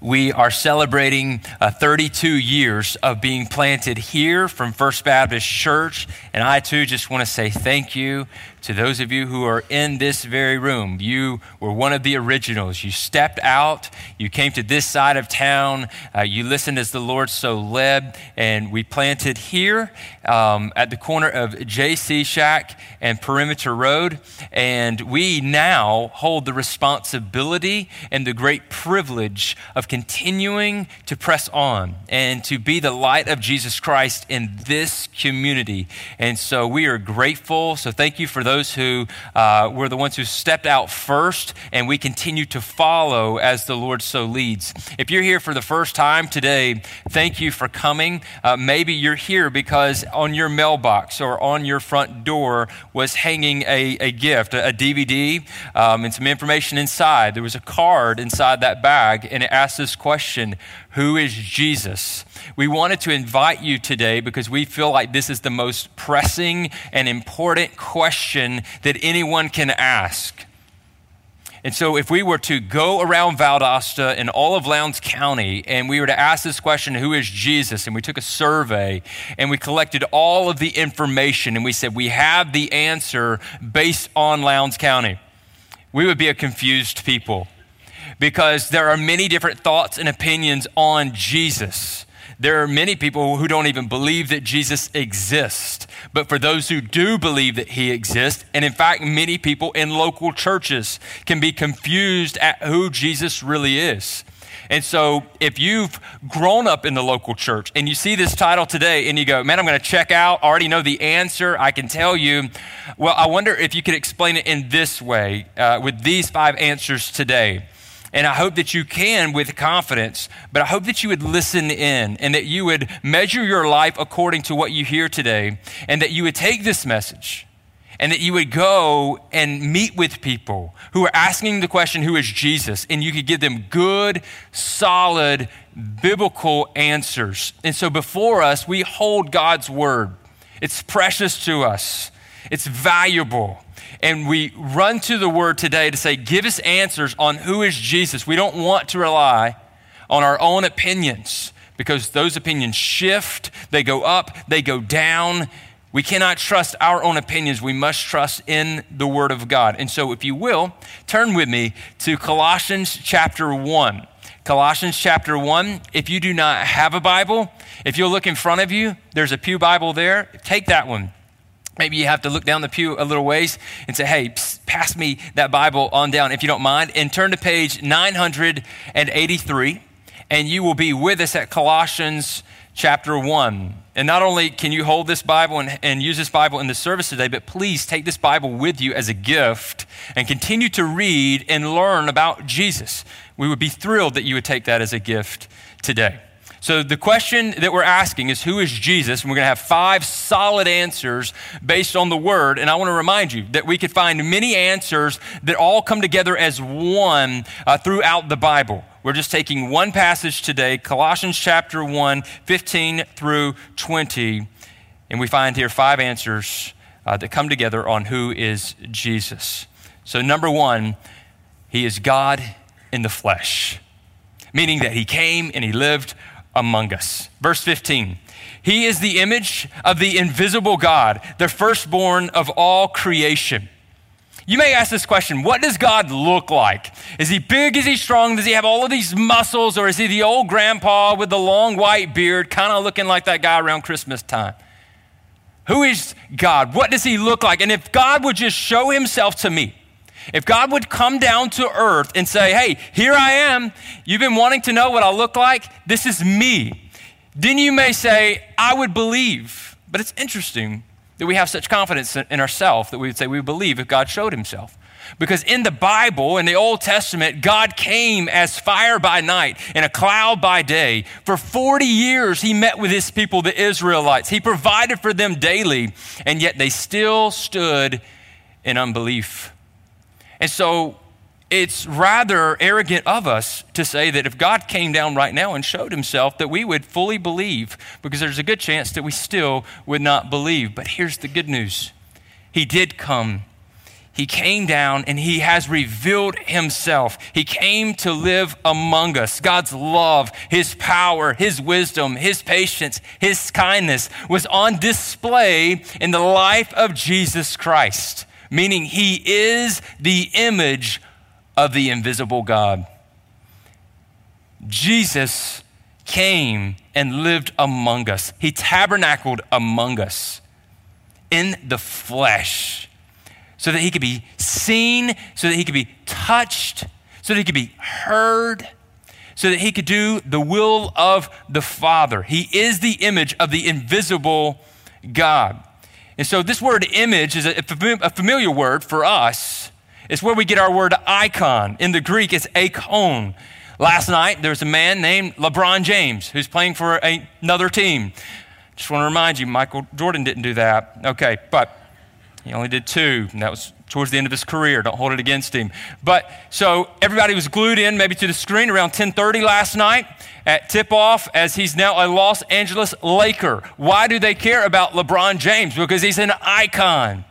we are celebrating uh, 32 years of being planted here from First Baptist Church. And I too just want to say thank you to those of you who are in this very room. You were one of the originals. You stepped out, you came to this side of town, uh, you listened as the Lord so led, and we planted here um, at the corner of JC Shack and Perimeter Road. And we now hold the responsibility and the great privilege of continuing to press on and to be the light of Jesus Christ in this community. And so we are grateful. So thank you for those who uh, were the ones who stepped out first, and we continue to follow as the Lord so leads. If you're here for the first time today, thank you for coming. Uh, maybe you're here because on your mailbox or on your front door was hanging a, a gift, a, a DVD, um, and some information inside. There was a card inside that bag, and it asked this question Who is Jesus? We wanted to invite you today because we feel like this is the most pressing and important question that anyone can ask. And so, if we were to go around Valdosta in all of Lowndes County and we were to ask this question, Who is Jesus? and we took a survey and we collected all of the information and we said, We have the answer based on Lowndes County, we would be a confused people because there are many different thoughts and opinions on Jesus. There are many people who don't even believe that Jesus exists. But for those who do believe that he exists, and in fact, many people in local churches can be confused at who Jesus really is. And so, if you've grown up in the local church and you see this title today and you go, man, I'm going to check out, already know the answer, I can tell you, well, I wonder if you could explain it in this way uh, with these five answers today. And I hope that you can with confidence, but I hope that you would listen in and that you would measure your life according to what you hear today and that you would take this message and that you would go and meet with people who are asking the question, Who is Jesus? And you could give them good, solid, biblical answers. And so before us, we hold God's word, it's precious to us, it's valuable and we run to the word today to say, give us answers on who is Jesus. We don't want to rely on our own opinions because those opinions shift, they go up, they go down. We cannot trust our own opinions. We must trust in the Word of God. And so, if you will, turn with me to Colossians chapter 1. Colossians chapter 1. If you do not have a Bible, if you'll look in front of you, there's a Pew Bible there. Take that one. Maybe you have to look down the pew a little ways and say, hey, psst, pass me that Bible on down if you don't mind, and turn to page 983, and you will be with us at Colossians chapter 1. And not only can you hold this Bible and, and use this Bible in the service today, but please take this Bible with you as a gift and continue to read and learn about Jesus. We would be thrilled that you would take that as a gift today. So, the question that we're asking is who is Jesus? And we're going to have five solid answers based on the word. And I want to remind you that we could find many answers that all come together as one uh, throughout the Bible. We're just taking one passage today, Colossians chapter 1, 15 through 20. And we find here five answers uh, that come together on who is Jesus. So, number one, he is God in the flesh, meaning that he came and he lived among us. Verse 15 He is the image of the invisible God, the firstborn of all creation. You may ask this question What does God look like? Is he big? Is he strong? Does he have all of these muscles? Or is he the old grandpa with the long white beard, kind of looking like that guy around Christmas time? Who is God? What does he look like? And if God would just show himself to me, if God would come down to earth and say, Hey, here I am. You've been wanting to know what I look like? This is me. Then you may say, I would believe. But it's interesting that we have such confidence in ourselves that we would say we believe if God showed himself. Because in the Bible, in the Old Testament, God came as fire by night and a cloud by day. For 40 years, He met with His people, the Israelites. He provided for them daily, and yet they still stood in unbelief. And so it's rather arrogant of us to say that if God came down right now and showed himself, that we would fully believe, because there's a good chance that we still would not believe. But here's the good news He did come, he came down and he has revealed himself. He came to live among us. God's love, his power, his wisdom, his patience, his kindness was on display in the life of Jesus Christ, meaning he is the image of the invisible God. Jesus came and lived among us, he tabernacled among us in the flesh so that he could be seen, so that he could be touched, so that he could be heard, so that he could do the will of the Father. He is the image of the invisible God. And so, this word image is a, familiar word for us. It's where we get our word icon. In the Greek, it's icon. Last night, there was a man named LeBron James who's playing for a, another team. Just want to remind you, Michael Jordan didn't do that. Okay, but he only did two, and that was towards the end of his career. Don't hold it against him. But so everybody was glued in maybe to the screen around 10:30 last night at tip-off as he's now a Los Angeles Laker. Why do they care about LeBron James? Because he's an icon.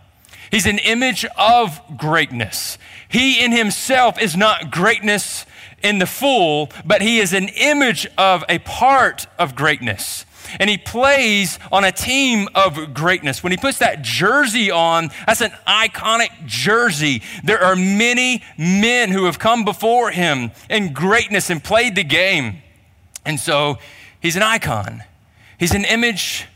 He's an image of greatness. He in himself is not greatness in the full, but he is an image of a part of greatness and he plays on a team of greatness. When he puts that jersey on, that's an iconic jersey. There are many men who have come before him in greatness and played the game. And so he's an icon, he's an image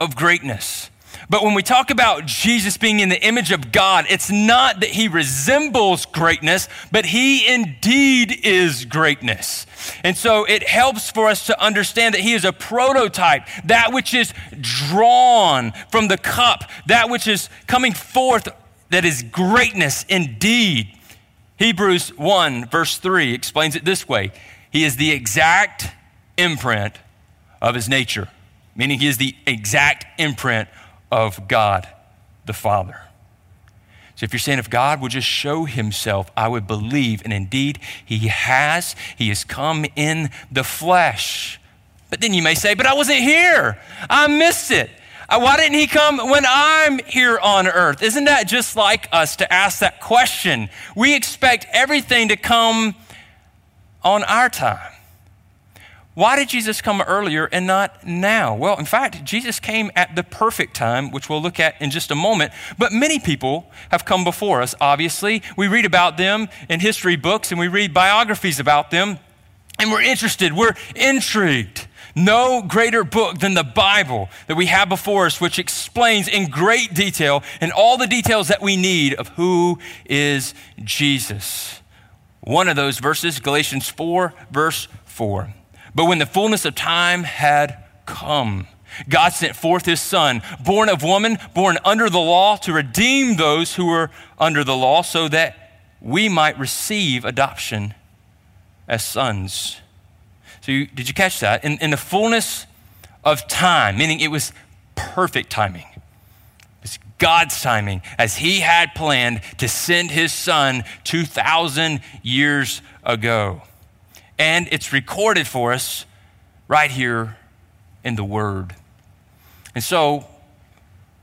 of greatness. But when we talk about Jesus being in the image of God, it's not that he resembles greatness, but he indeed is greatness. And so it helps for us to understand that he is a prototype, that which is drawn from the cup, that which is coming forth that is greatness indeed. Hebrews 1, verse 3 explains it this way He is the exact imprint of his nature, meaning he is the exact imprint of God the Father. So if you're saying if God would just show himself, I would believe. And indeed, he has. He has come in the flesh. But then you may say, but I wasn't here. I missed it. Uh, why didn't he come when I'm here on earth? Isn't that just like us to ask that question? We expect everything to come on our time. Why did Jesus come earlier and not now? Well, in fact, Jesus came at the perfect time, which we'll look at in just a moment. But many people have come before us, obviously. We read about them in history books and we read biographies about them, and we're interested, we're intrigued. No greater book than the Bible that we have before us, which explains in great detail and all the details that we need of who is Jesus. One of those verses, Galatians 4, verse 4. But when the fullness of time had come, God sent forth his son, born of woman, born under the law, to redeem those who were under the law, so that we might receive adoption as sons. So, you, did you catch that? In, in the fullness of time, meaning it was perfect timing. It's God's timing, as He had planned to send His Son 2,000 years ago and it's recorded for us right here in the Word. And so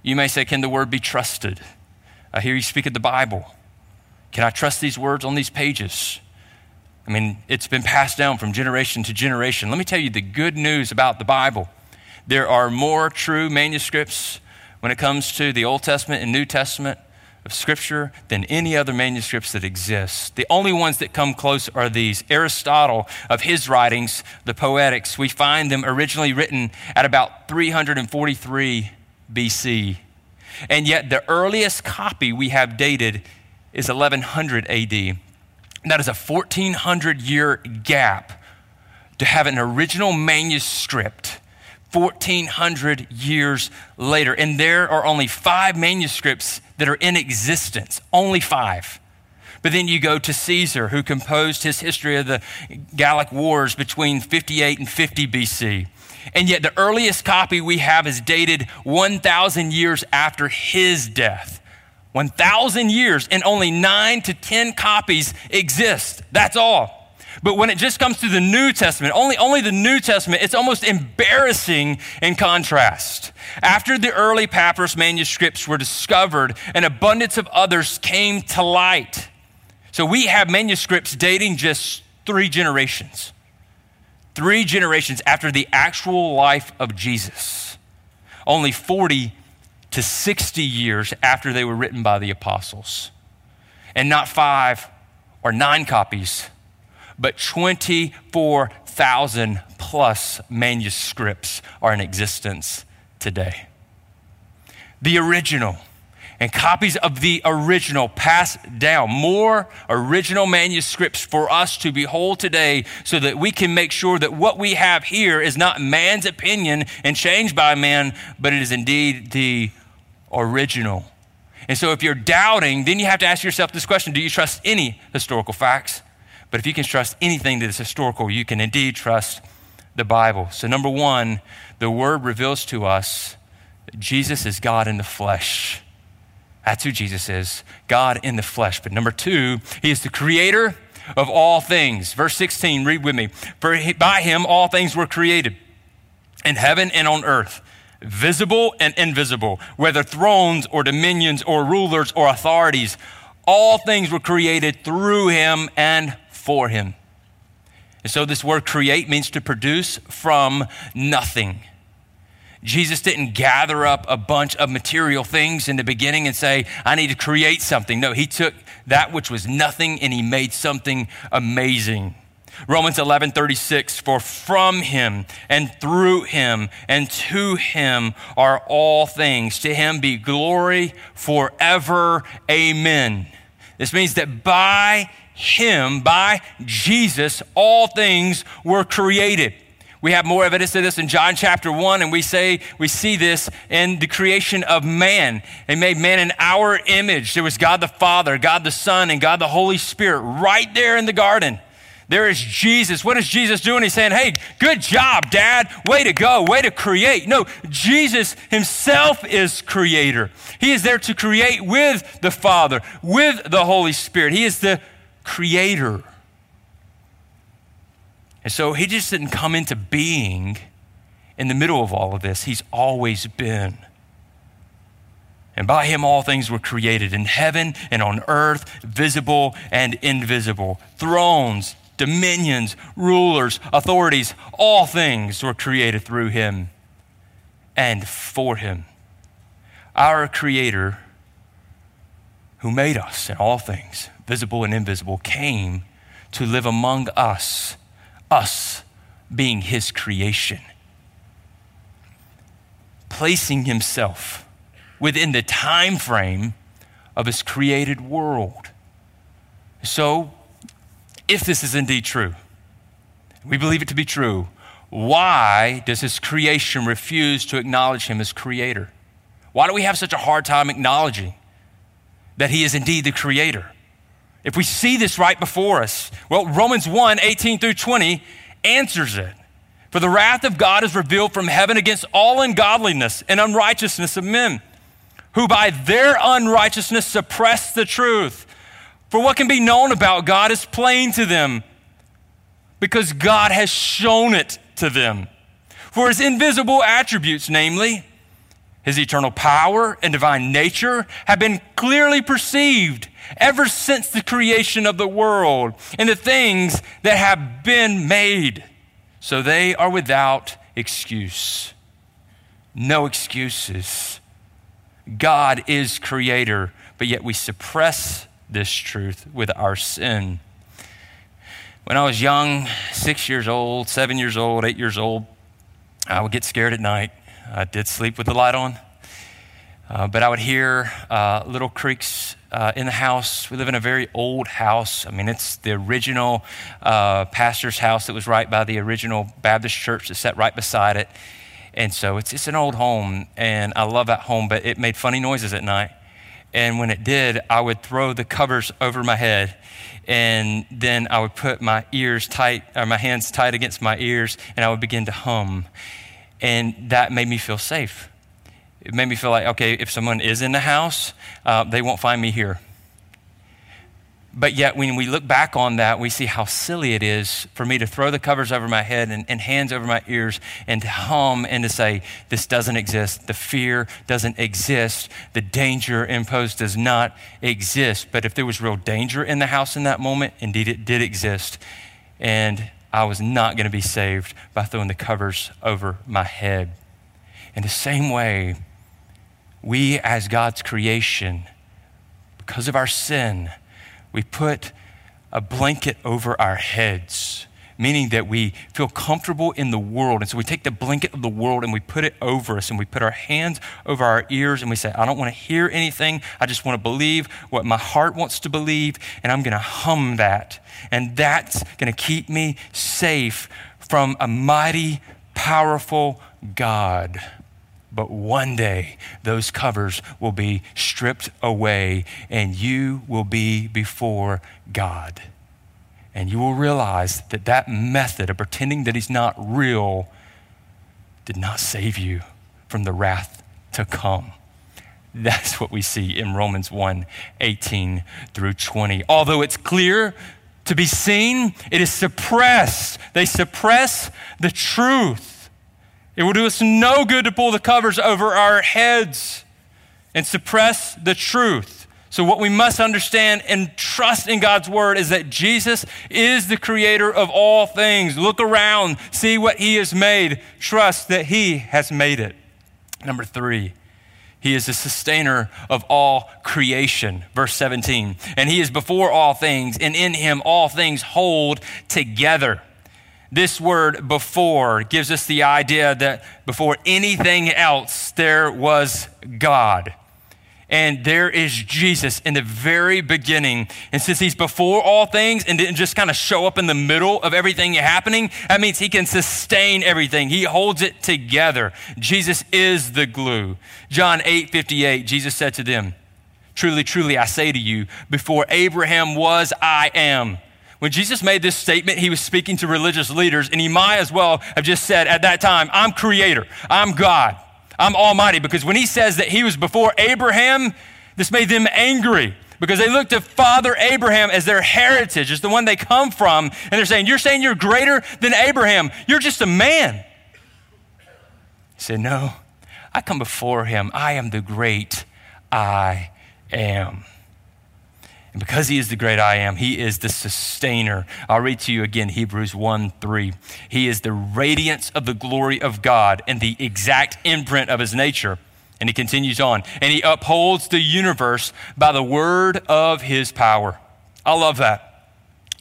you may say, Can the Word be trusted? I hear you speak of the Bible. Can I trust these words on these pages? I mean, it's been passed down from generation to generation. Let me tell you the good news about the Bible. There are more true manuscripts when it comes to the Old Testament and New Testament of Scripture than any other manuscripts that exist. The only ones that come close are these. Aristotle, of his writings, the Poetics, we find them originally written at about 343 BC. And yet, the earliest copy we have dated is 1100 AD. That is a 1400 year gap to have an original manuscript 1400 years later. And there are only five manuscripts that are in existence, only five. But then you go to Caesar, who composed his history of the Gallic Wars between 58 and 50 BC. And yet, the earliest copy we have is dated 1,000 years after his death. 1,000 years, and only nine to 10 copies exist. That's all. But when it just comes to the New Testament, only, only the New Testament, it's almost embarrassing in contrast. After the early papyrus manuscripts were discovered, an abundance of others came to light. So we have manuscripts dating just three generations. Three generations after the actual life of Jesus. Only 40 to 60 years after they were written by the apostles. And not five or nine copies, but 24,000 plus manuscripts are in existence today. The original and copies of the original passed down, more original manuscripts for us to behold today so that we can make sure that what we have here is not man's opinion and changed by man, but it is indeed the original. And so if you're doubting, then you have to ask yourself this question Do you trust any historical facts? But if you can trust anything that is historical, you can indeed trust the Bible. So, number one, the word reveals to us that Jesus is God in the flesh. That's who Jesus is God in the flesh. But number two, he is the creator of all things. Verse 16, read with me. For by him all things were created in heaven and on earth visible and invisible, whether thrones or dominions or rulers or authorities. All things were created through him and for him. And so, this word create means to produce from nothing. Jesus didn't gather up a bunch of material things in the beginning and say, I need to create something. No, he took that which was nothing and he made something amazing. Romans 11, 36, for from him and through him and to him are all things. To him be glory forever. Amen. This means that by him, by Jesus, all things were created. We have more evidence of this in John chapter 1, and we say we see this in the creation of man. He made man in our image. There was God the Father, God the Son, and God the Holy Spirit right there in the garden. There is Jesus. What is Jesus doing? He's saying, Hey, good job, Dad. Way to go. Way to create. No, Jesus himself is creator. He is there to create with the Father, with the Holy Spirit. He is the creator. And so he just didn't come into being in the middle of all of this. He's always been. And by him all things were created in heaven and on earth, visible and invisible. Thrones, dominions, rulers, authorities, all things were created through him and for him. Our Creator, who made us and all things, visible and invisible, came to live among us, us being his creation, placing himself within the time frame of his created world. So if this is indeed true, we believe it to be true, why does his creation refuse to acknowledge him as creator? Why do we have such a hard time acknowledging that he is indeed the creator? If we see this right before us, well, Romans 1 18 through 20 answers it. For the wrath of God is revealed from heaven against all ungodliness and unrighteousness of men, who by their unrighteousness suppress the truth. For what can be known about God is plain to them because God has shown it to them. For his invisible attributes, namely his eternal power and divine nature, have been clearly perceived ever since the creation of the world and the things that have been made. So they are without excuse. No excuses. God is creator, but yet we suppress this truth with our sin. When I was young, six years old, seven years old, eight years old, I would get scared at night. I did sleep with the light on, uh, but I would hear uh, little creaks uh, in the house. We live in a very old house. I mean, it's the original uh, pastor's house that was right by the original Baptist church that sat right beside it. And so it's, it's an old home, and I love that home, but it made funny noises at night. And when it did, I would throw the covers over my head. And then I would put my ears tight, or my hands tight against my ears, and I would begin to hum. And that made me feel safe. It made me feel like, okay, if someone is in the house, uh, they won't find me here. But yet, when we look back on that, we see how silly it is for me to throw the covers over my head and, and, hands over my ears and to hum and to say, This doesn't exist. The fear doesn't exist. The danger imposed does not exist. But if there was real danger in the house in that moment, indeed it did exist. And I was not going to be saved by throwing the covers over my head. In the same way, we as God's creation, because of our sin, we put a blanket over our heads, meaning that we feel comfortable in the world. And so we take the blanket of the world and we put it over us and we put our hands over our ears and we say, I don't want to hear anything. I just want to believe what my heart wants to believe, and I'm going to hum that. And that's going to keep me safe from a mighty, powerful God. But one day, those covers will be stripped away, and you will be before God. And you will realize that that method of pretending that He's not real did not save you from the wrath to come. That's what we see in Romans 1 18 through 20. Although it's clear to be seen, it is suppressed. They suppress the truth. It will do us no good to pull the covers over our heads and suppress the truth. So, what we must understand and trust in God's word is that Jesus is the creator of all things. Look around, see what he has made, trust that he has made it. Number three, he is the sustainer of all creation. Verse 17. And he is before all things, and in him all things hold together. This word before gives us the idea that before anything else, there was God. And there is Jesus in the very beginning. And since he's before all things and didn't just kind of show up in the middle of everything happening, that means he can sustain everything. He holds it together. Jesus is the glue. John 8 58, Jesus said to them, Truly, truly, I say to you, before Abraham was, I am. When Jesus made this statement, he was speaking to religious leaders, and he might as well have just said at that time, I'm creator, I'm God, I'm almighty. Because when he says that he was before Abraham, this made them angry because they looked to Father Abraham as their heritage, as the one they come from, and they're saying, You're saying you're greater than Abraham, you're just a man. He said, No, I come before him, I am the great I am. And because he is the great I am, he is the sustainer. I'll read to you again Hebrews 1 3. He is the radiance of the glory of God and the exact imprint of his nature. And he continues on, and he upholds the universe by the word of his power. I love that.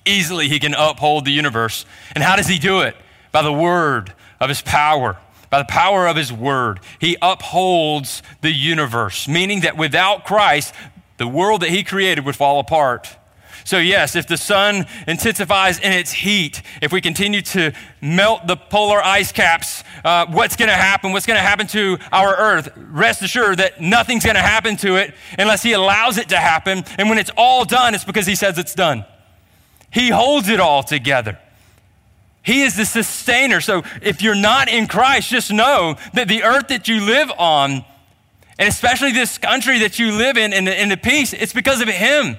Easily he can uphold the universe. And how does he do it? By the word of his power by the power of his word, he upholds the universe, meaning that without Christ, the world that he created would fall apart. So, yes, if the sun intensifies in its heat, if we continue to melt the polar ice caps, uh, what's going to happen? What's going to happen to our earth? Rest assured that nothing's going to happen to it unless he allows it to happen. And when it's all done, it's because he says it's done. He holds it all together. He is the sustainer. So, if you're not in Christ, just know that the earth that you live on and especially this country that you live in and the, the peace, it's because of Him.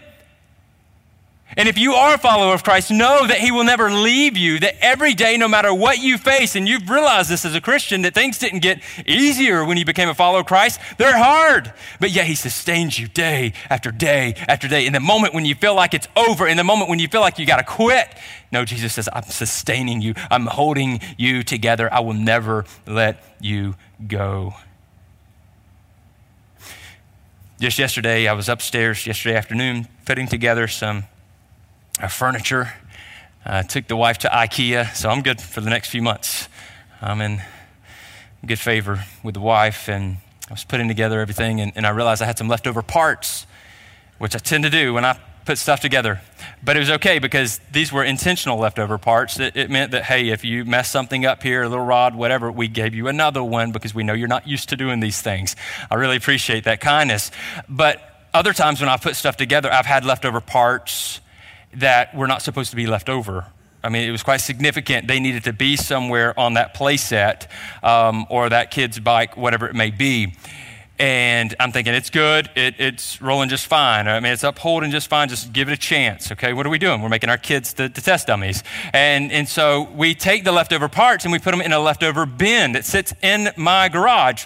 And if you are a follower of Christ, know that He will never leave you, that every day, no matter what you face, and you've realized this as a Christian, that things didn't get easier when you became a follower of Christ. They're hard, but yet He sustains you day after day after day. In the moment when you feel like it's over, in the moment when you feel like you got to quit, no, Jesus says, I'm sustaining you, I'm holding you together, I will never let you go. Just yesterday, I was upstairs yesterday afternoon putting together some uh, furniture. I uh, took the wife to IKEA, so I'm good for the next few months. I'm in good favor with the wife, and I was putting together everything, and, and I realized I had some leftover parts, which I tend to do when I put stuff together. But it was okay because these were intentional leftover parts. It, it, meant that, hey, if you mess something up here, a little rod, whatever, we gave you another one because we know you're not used to doing these things. I really appreciate that kindness. But other times when I put stuff together, I've had leftover parts that were not supposed to be left over. I mean, it was quite significant. They needed to be somewhere on that playset um, or that kid's bike, whatever it may be. And I'm thinking it's good. It, it's rolling just fine. I mean, it's upholding just fine. Just give it a chance. Okay, what are we doing? We're making our kids the, the test dummies, and and so we take the leftover parts and we put them in a leftover bin that sits in my garage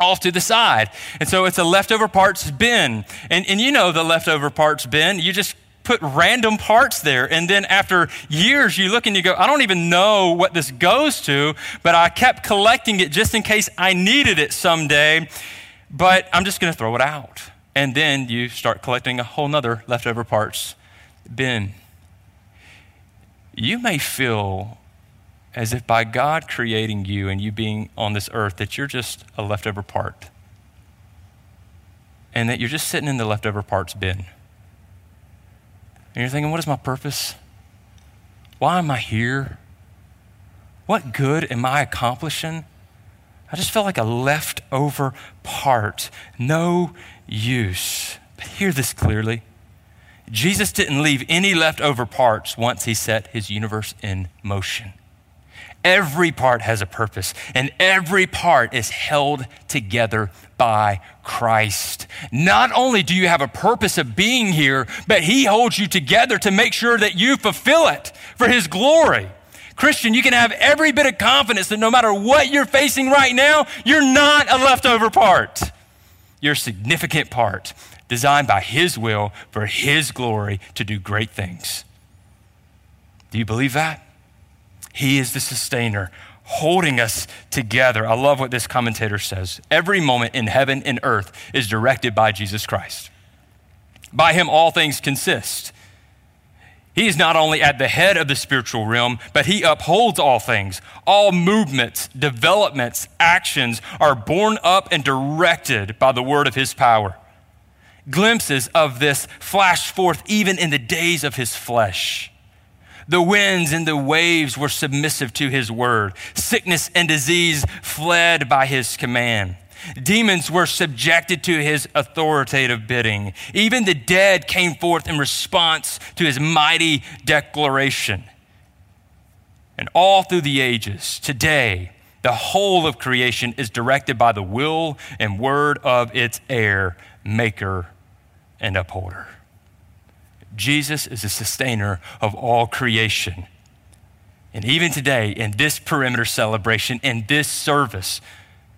off to the side. And so it's a leftover parts bin. And, and you know the leftover parts bin. You just put random parts there. And then after years, you look and you go, I don't even know what this goes to, but I kept collecting it just in case I needed it someday but I'm just going to throw it out. And then you start collecting a whole nother leftover parts bin. You may feel as if by God creating you and you being on this earth, that you're just a leftover part. And that you're just sitting in the leftover parts bin. And you're thinking, what is my purpose? Why am I here? What good am I accomplishing? I just felt like a leftover part, no use. But hear this clearly Jesus didn't leave any leftover parts once he set his universe in motion. Every part has a purpose, and every part is held together by Christ. Not only do you have a purpose of being here, but He holds you together to make sure that you fulfill it for His glory. Christian, you can have every bit of confidence that no matter what you're facing right now, you're not a leftover part. You're a significant part designed by His will for His glory to do great things. Do you believe that? He is the sustainer, holding us together. I love what this commentator says. Every moment in heaven and earth is directed by Jesus Christ. By Him, all things consist. He is not only at the head of the spiritual realm, but he upholds all things. All movements, developments, actions are borne up and directed by the word of his power. Glimpses of this flashed forth even in the days of his flesh. The winds and the waves were submissive to his word. Sickness and disease fled by his command. Demons were subjected to his authoritative bidding. Even the dead came forth in response to his mighty declaration. And all through the ages, today, the whole of creation is directed by the will and word of its heir, maker, and upholder. Jesus is the sustainer of all creation. And even today, in this perimeter celebration, in this service,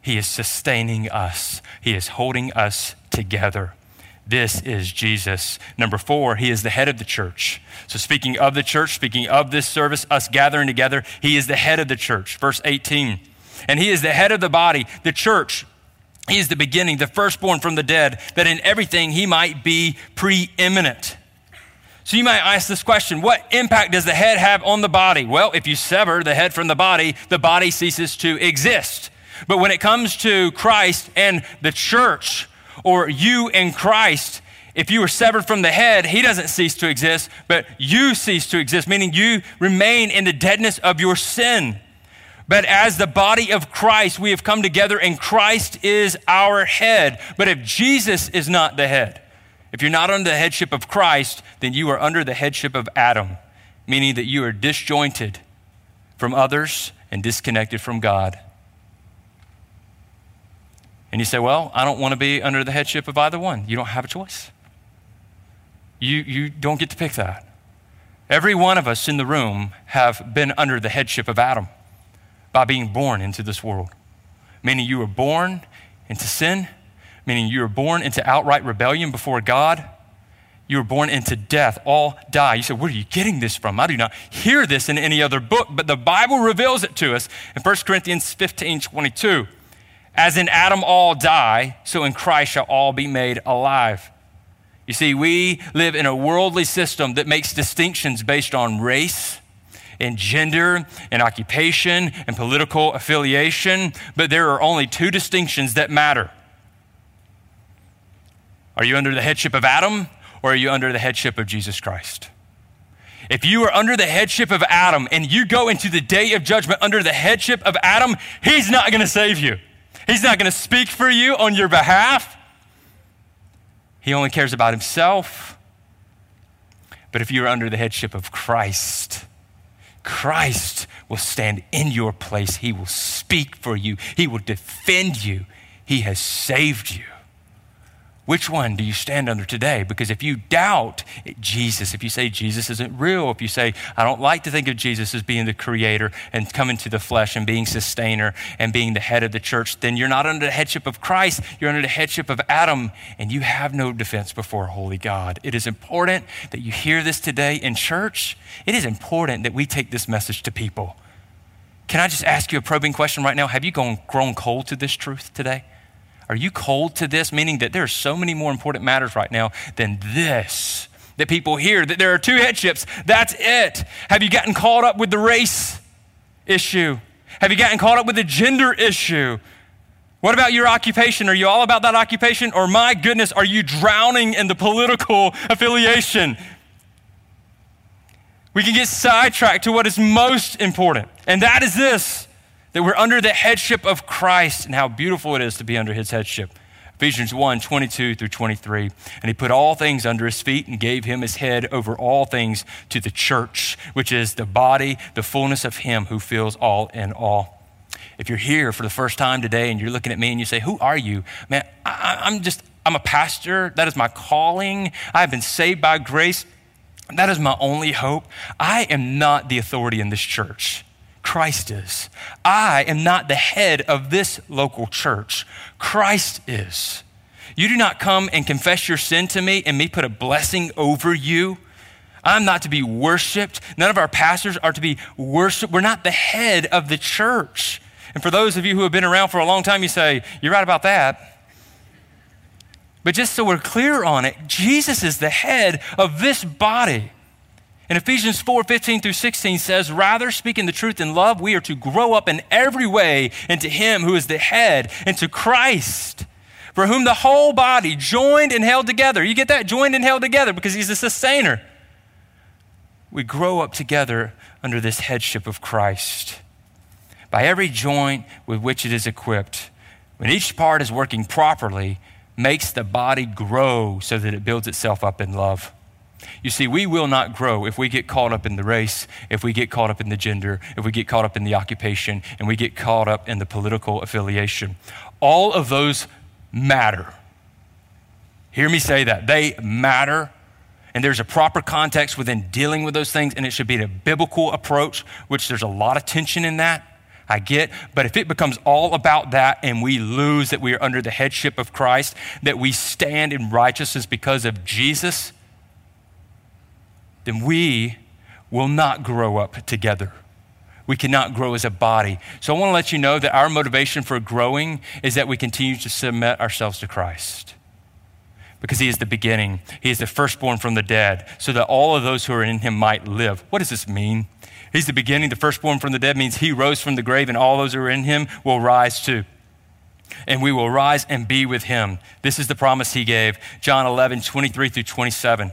he is sustaining us, He is holding us together. This is Jesus. Number four, He is the head of the church. So, speaking of the church, speaking of this service, us gathering together, He is the head of the church. Verse 18. And He is the head of the body, the church. He is the beginning, the firstborn from the dead, that in everything He might be preeminent. So you might ask this question What impact does the head have on the body? Well, if you sever the head from the body, the body ceases to exist. But when it comes to Christ and the church, or you and Christ, if you were severed from the head, he doesn't cease to exist, but you cease to exist, meaning you remain in the deadness of your sin. But as the body of Christ, we have come together and Christ is our head. But if Jesus is not the head, if you're not under the headship of Christ, then you are under the headship of Adam, meaning that you are disjointed from others and disconnected from God. And you say, well, I don't want to be under the headship of either one. You don't have a choice. You, you don't get to pick that. Every one of us in the room have been under the headship of Adam by being born into this world. Meaning you were born into sin, meaning you were born into outright rebellion before God. You were born into death, all die. You said, Where are you getting this from? I do not hear this in any other book, but the Bible reveals it to us in 1 Corinthians 15 22. As in Adam all die, so in Christ shall all be made alive. You see, we live in a worldly system that makes distinctions based on race and gender and occupation and political affiliation, but there are only two distinctions that matter. Are you under the headship of Adam or are you under the headship of Jesus Christ? If you are under the headship of Adam and you go into the day of judgment under the headship of Adam, he's not going to save you. He's not going to speak for you on your behalf. He only cares about himself. But if you're under the headship of Christ, Christ will stand in your place. He will speak for you. He will defend you. He has saved you. Which one do you stand under today? Because if you doubt Jesus, if you say Jesus isn't real, if you say, I don't like to think of Jesus as being the creator and coming to the flesh and being sustainer and being the head of the church, then you're not under the headship of Christ. You're under the headship of Adam, and you have no defense before holy God. It is important that you hear this today in church. It is important that we take this message to people. Can I just ask you a probing question right now? Have you gone, grown cold to this truth today? Are you cold to this? Meaning that there are so many more important matters right now than this. That people hear that there are two headships. That's it. Have you gotten caught up with the race issue? Have you gotten caught up with the gender issue? What about your occupation? Are you all about that occupation? Or, my goodness, are you drowning in the political affiliation? We can get sidetracked to what is most important, and that is this that we're under the headship of Christ and how beautiful it is to be under his headship. Ephesians 1 22 through 23. And he put all things under his feet and gave him his head over all things to the church, which is the body, the fullness of him who fills all in all. If you're here for the first time today and you're looking at me and you say, Who are you? Man, I, I'm just, I'm a pastor. That is my calling. I've been saved by grace. That is my only hope. I am not the authority in this church. Christ is. I am not the head of this local church. Christ is. You do not come and confess your sin to me and me put a blessing over you. I'm not to be worshiped. None of our pastors are to be worshiped. We're not the head of the church. And for those of you who have been around for a long time, you say, You're right about that. But just so we're clear on it, Jesus is the head of this body. And Ephesians 4 15 through 16 says, Rather, speaking the truth in love, we are to grow up in every way into Him who is the head, into Christ, for whom the whole body, joined and held together, you get that? Joined and held together because He's the sustainer. We grow up together under this headship of Christ. By every joint with which it is equipped, when each part is working properly, makes the body grow so that it builds itself up in love. You see, we will not grow if we get caught up in the race, if we get caught up in the gender, if we get caught up in the occupation, and we get caught up in the political affiliation. All of those matter. Hear me say that. They matter. And there's a proper context within dealing with those things, and it should be a biblical approach, which there's a lot of tension in that. I get, but if it becomes all about that and we lose that we are under the headship of Christ, that we stand in righteousness because of Jesus, then we will not grow up together. We cannot grow as a body. So I want to let you know that our motivation for growing is that we continue to submit ourselves to Christ. Because he is the beginning, he is the firstborn from the dead, so that all of those who are in him might live. What does this mean? He's the beginning, the firstborn from the dead means he rose from the grave, and all those who are in him will rise too and we will rise and be with him. This is the promise he gave. John 11, 23 through 27.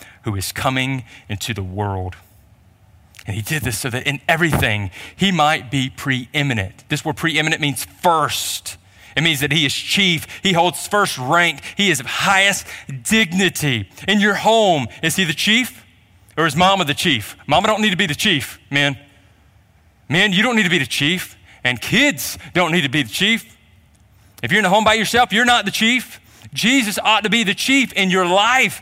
who is coming into the world. And he did this so that in everything he might be preeminent. This word preeminent means first. It means that he is chief. He holds first rank. He is of highest dignity. In your home, is he the chief or is mama the chief? Mama don't need to be the chief, man. Man, you don't need to be the chief. And kids don't need to be the chief. If you're in a home by yourself, you're not the chief. Jesus ought to be the chief in your life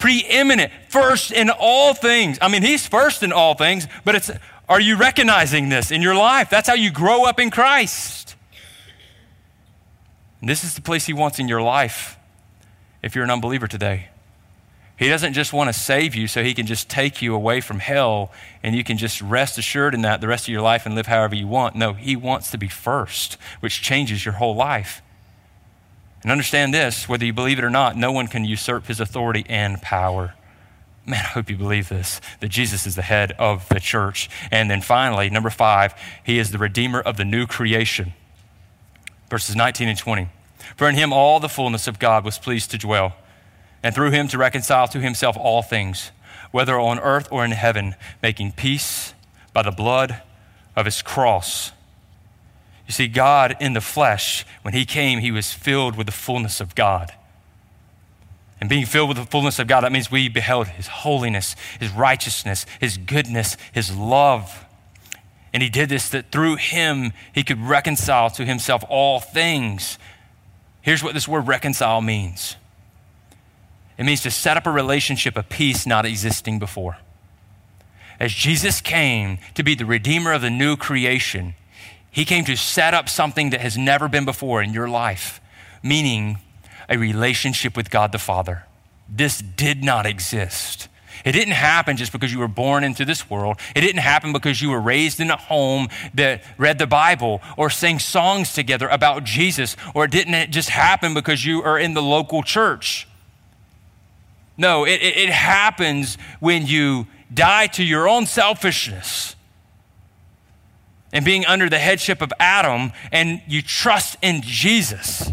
preeminent, first in all things. I mean, he's first in all things, but it's are you recognizing this in your life? That's how you grow up in Christ. And this is the place he wants in your life if you're an unbeliever today. He doesn't just want to save you so he can just take you away from hell and you can just rest assured in that the rest of your life and live however you want. No, he wants to be first, which changes your whole life. And understand this whether you believe it or not, no one can usurp his authority and power. Man, I hope you believe this that Jesus is the head of the church. And then finally, number five, he is the redeemer of the new creation. Verses 19 and 20. For in him all the fullness of God was pleased to dwell, and through him to reconcile to himself all things, whether on earth or in heaven, making peace by the blood of his cross. You see, God in the flesh, when he came, he was filled with the fullness of God. And being filled with the fullness of God, that means we beheld his holiness, his righteousness, his goodness, his love. And he did this that through him he could reconcile to himself all things. Here's what this word reconcile means it means to set up a relationship of peace not existing before. As Jesus came to be the redeemer of the new creation, he came to set up something that has never been before in your life, meaning a relationship with God the Father. This did not exist. It didn't happen just because you were born into this world. It didn't happen because you were raised in a home that read the Bible or sang songs together about Jesus, or it didn't just happen because you are in the local church. No, it, it, it happens when you die to your own selfishness and being under the headship of Adam and you trust in Jesus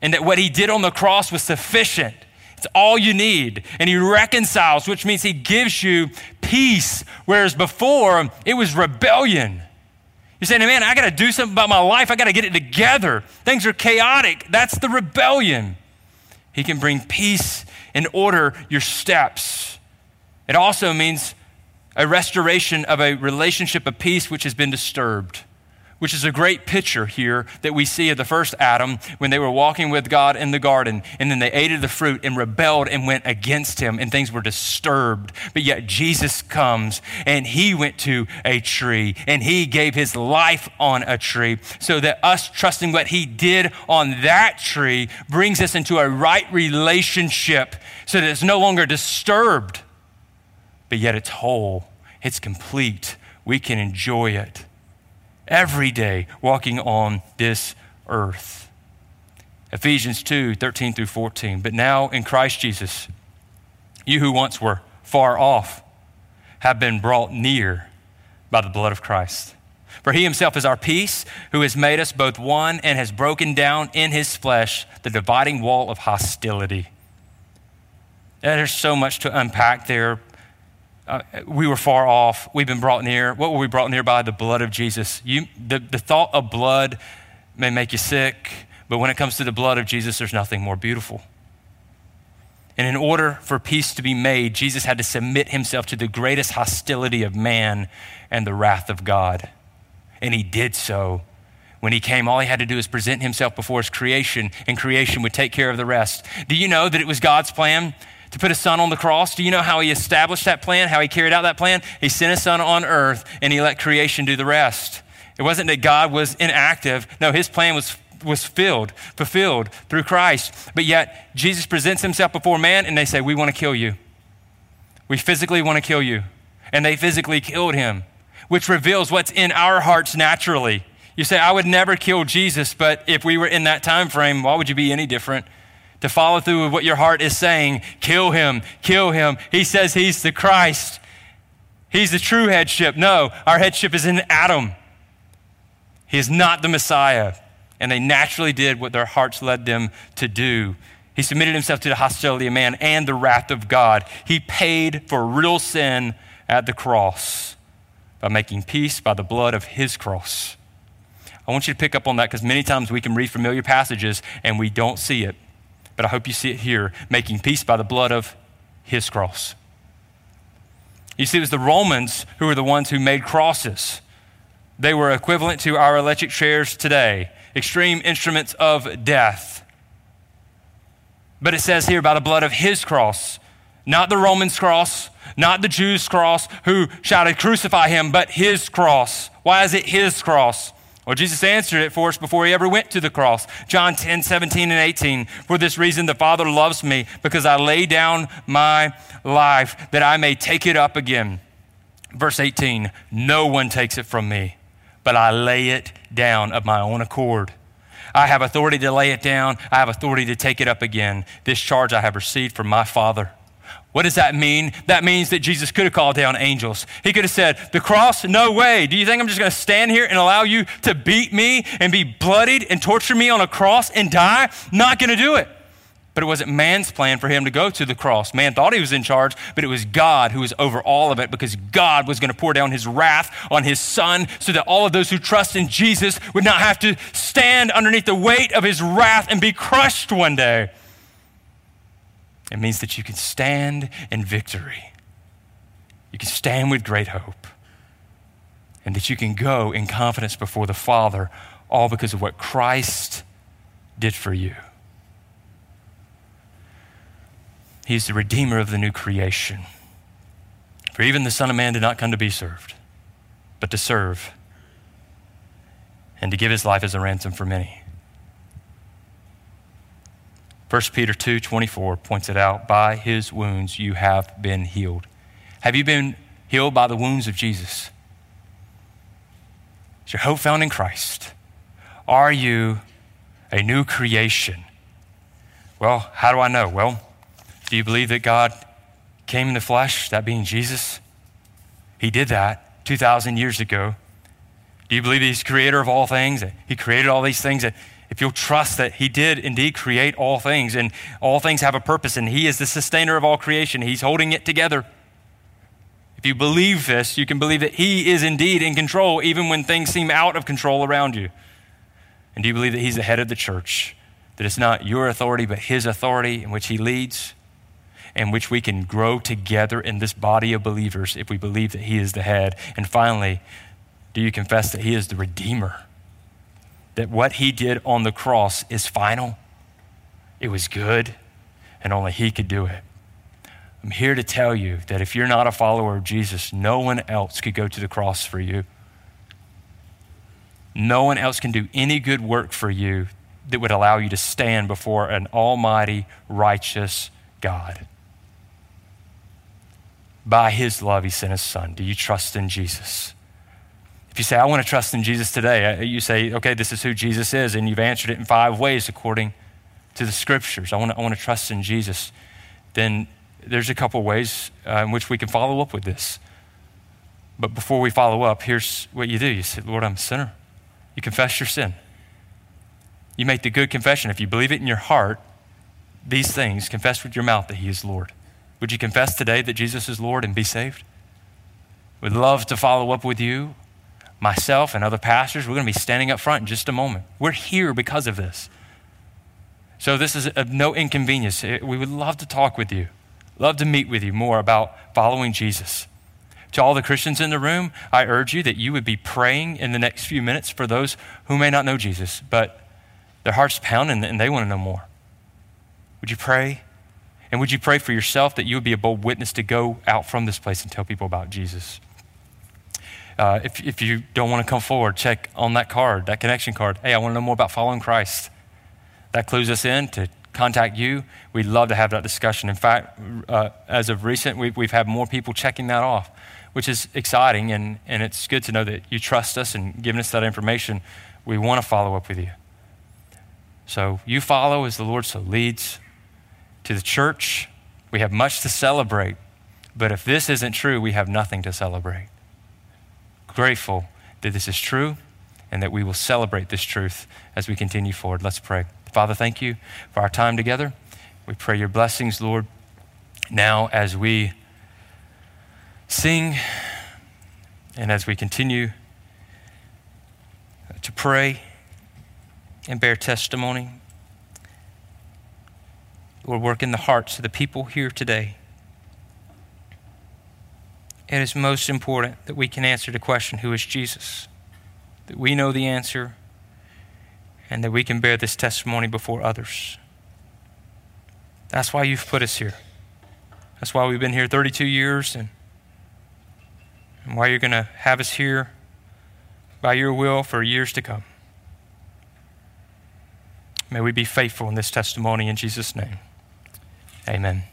and that what he did on the cross was sufficient it's all you need. And he reconciles, which means he gives you peace, whereas before it was rebellion. You're saying, man, I got to do something about my life. I got to get it together. Things are chaotic. That's the rebellion. He can bring peace and order your steps. It also means a restoration of a relationship of peace which has been disturbed which is a great picture here that we see of the first Adam when they were walking with God in the garden and then they ate of the fruit and rebelled and went against him and things were disturbed. But yet Jesus comes and he went to a tree and he gave his life on a tree so that us trusting what he did on that tree brings us into a right relationship so that it's no longer disturbed, but yet it's whole, it's complete. We can enjoy it every day walking on this earth. Ephesians 2 13 through 14. But now in Christ Jesus, you who once were far off have been brought near by the blood of Christ. For he himself is our peace, who has made us both one and has broken down in his flesh the dividing wall of hostility. There's so much to unpack there, uh, we were far off. We've been brought near. What were we brought near by? The blood of Jesus. You, the, the thought of blood may make you sick, but when it comes to the blood of Jesus, there's nothing more beautiful. And in order for peace to be made, Jesus had to submit himself to the greatest hostility of man and the wrath of God. And he did so. When he came, all he had to do was present himself before his creation, and creation would take care of the rest. Do you know that it was God's plan to put his son on the cross. Do you know how he established that plan, how he carried out that plan? He sent his son on earth and he let creation do the rest. It wasn't that God was inactive. No, his plan was, was filled, fulfilled through Christ. But yet, Jesus presents himself before man and they say, We want to kill you. We physically want to kill you. And they physically killed him, which reveals what's in our hearts naturally. You say, I would never kill Jesus, but if we were in that time frame, why would you be any different? To follow through with what your heart is saying. Kill him, kill him. He says he's the Christ. He's the true headship. No, our headship is in Adam. He is not the Messiah. And they naturally did what their hearts led them to do. He submitted himself to the hostility of man and the wrath of God. He paid for real sin at the cross by making peace by the blood of his cross. I want you to pick up on that because many times we can read familiar passages and we don't see it but I hope you see it here making peace by the blood of his cross. You see, it was the Romans who were the ones who made crosses. They were equivalent to our electric chairs today, extreme instruments of death. But it says here by the blood of his cross, not the Romans' cross, not the Jews' cross who shouted, Crucify him, but his cross. Why is it his cross? Well, Jesus answered it for us before he ever went to the cross. John 10, 17, and 18. For this reason, the Father loves me because I lay down my life that I may take it up again. Verse 18 No one takes it from me, but I lay it down of my own accord. I have authority to lay it down, I have authority to take it up again. This charge I have received from my Father. What does that mean? That means that Jesus could have called down angels. He could have said, The cross, no way. Do you think I'm just going to stand here and allow you to beat me and be bloodied and torture me on a cross and die? Not going to do it. But it wasn't man's plan for him to go to the cross. Man thought he was in charge, but it was God who was over all of it because God was going to pour down his wrath on his son so that all of those who trust in Jesus would not have to stand underneath the weight of his wrath and be crushed one day. It means that you can stand in victory. You can stand with great hope. And that you can go in confidence before the Father, all because of what Christ did for you. He's the Redeemer of the new creation. For even the Son of Man did not come to be served, but to serve and to give his life as a ransom for many. 1 Peter 2 24 points it out. By his wounds you have been healed. Have you been healed by the wounds of Jesus? Is your hope found in Christ? Are you a new creation? Well, how do I know? Well, do you believe that God came in the flesh, that being Jesus? He did that 2,000 years ago. Do you believe He's creator of all things? He created all these things? That if you'll trust that He did indeed create all things and all things have a purpose and He is the sustainer of all creation, He's holding it together. If you believe this, you can believe that He is indeed in control even when things seem out of control around you. And do you believe that He's the head of the church? That it's not your authority, but His authority in which He leads, in which we can grow together in this body of believers if we believe that He is the head? And finally, do you confess that He is the Redeemer? That what he did on the cross is final, it was good, and only he could do it. I'm here to tell you that if you're not a follower of Jesus, no one else could go to the cross for you. No one else can do any good work for you that would allow you to stand before an almighty, righteous God. By his love, he sent his son. Do you trust in Jesus? If you say, I want to trust in Jesus today, uh, you say, okay, this is who Jesus is, and you've answered it in five ways according to the scriptures. I want to, I want to trust in Jesus. Then there's a couple ways uh, in which we can follow up with this. But before we follow up, here's what you do you say, Lord, I'm a sinner. You confess your sin. You make the good confession. If you believe it in your heart, these things, confess with your mouth that He is Lord. Would you confess today that Jesus is Lord and be saved? We'd love to follow up with you myself and other pastors, we're going to be standing up front in just a moment. We're here because of this. So, this is of no inconvenience. We would love to talk with you, love to meet with you more about following Jesus. To all the Christians in the room, I urge you that you would be praying in the next few minutes for those who may not know Jesus, but their heart's pounding and they want to know more. Would you pray? And would you pray for yourself that you would be a bold witness to go out from this place and tell people about Jesus? Uh, if, if you don't want to come forward, check on that card, that connection card. Hey, I want to know more about following Christ. That clues us in to contact you. We'd love to have that discussion. In fact, uh, as of recent, we've, we've had more people checking that off, which is exciting, and, and it's good to know that you trust us and giving us that information. We want to follow up with you. So you follow as the Lord so leads. To the church, we have much to celebrate, but if this isn't true, we have nothing to celebrate grateful that this is true and that we will celebrate this truth as we continue forward. Let's pray. Father, thank you for our time together. We pray your blessings, Lord, now as we sing and as we continue to pray and bear testimony. Lord, work in the hearts of the people here today it is most important that we can answer the question who is Jesus? That we know the answer and that we can bear this testimony before others. That's why you've put us here. That's why we've been here 32 years and, and why you're going to have us here by your will for years to come. May we be faithful in this testimony in Jesus' name. Amen.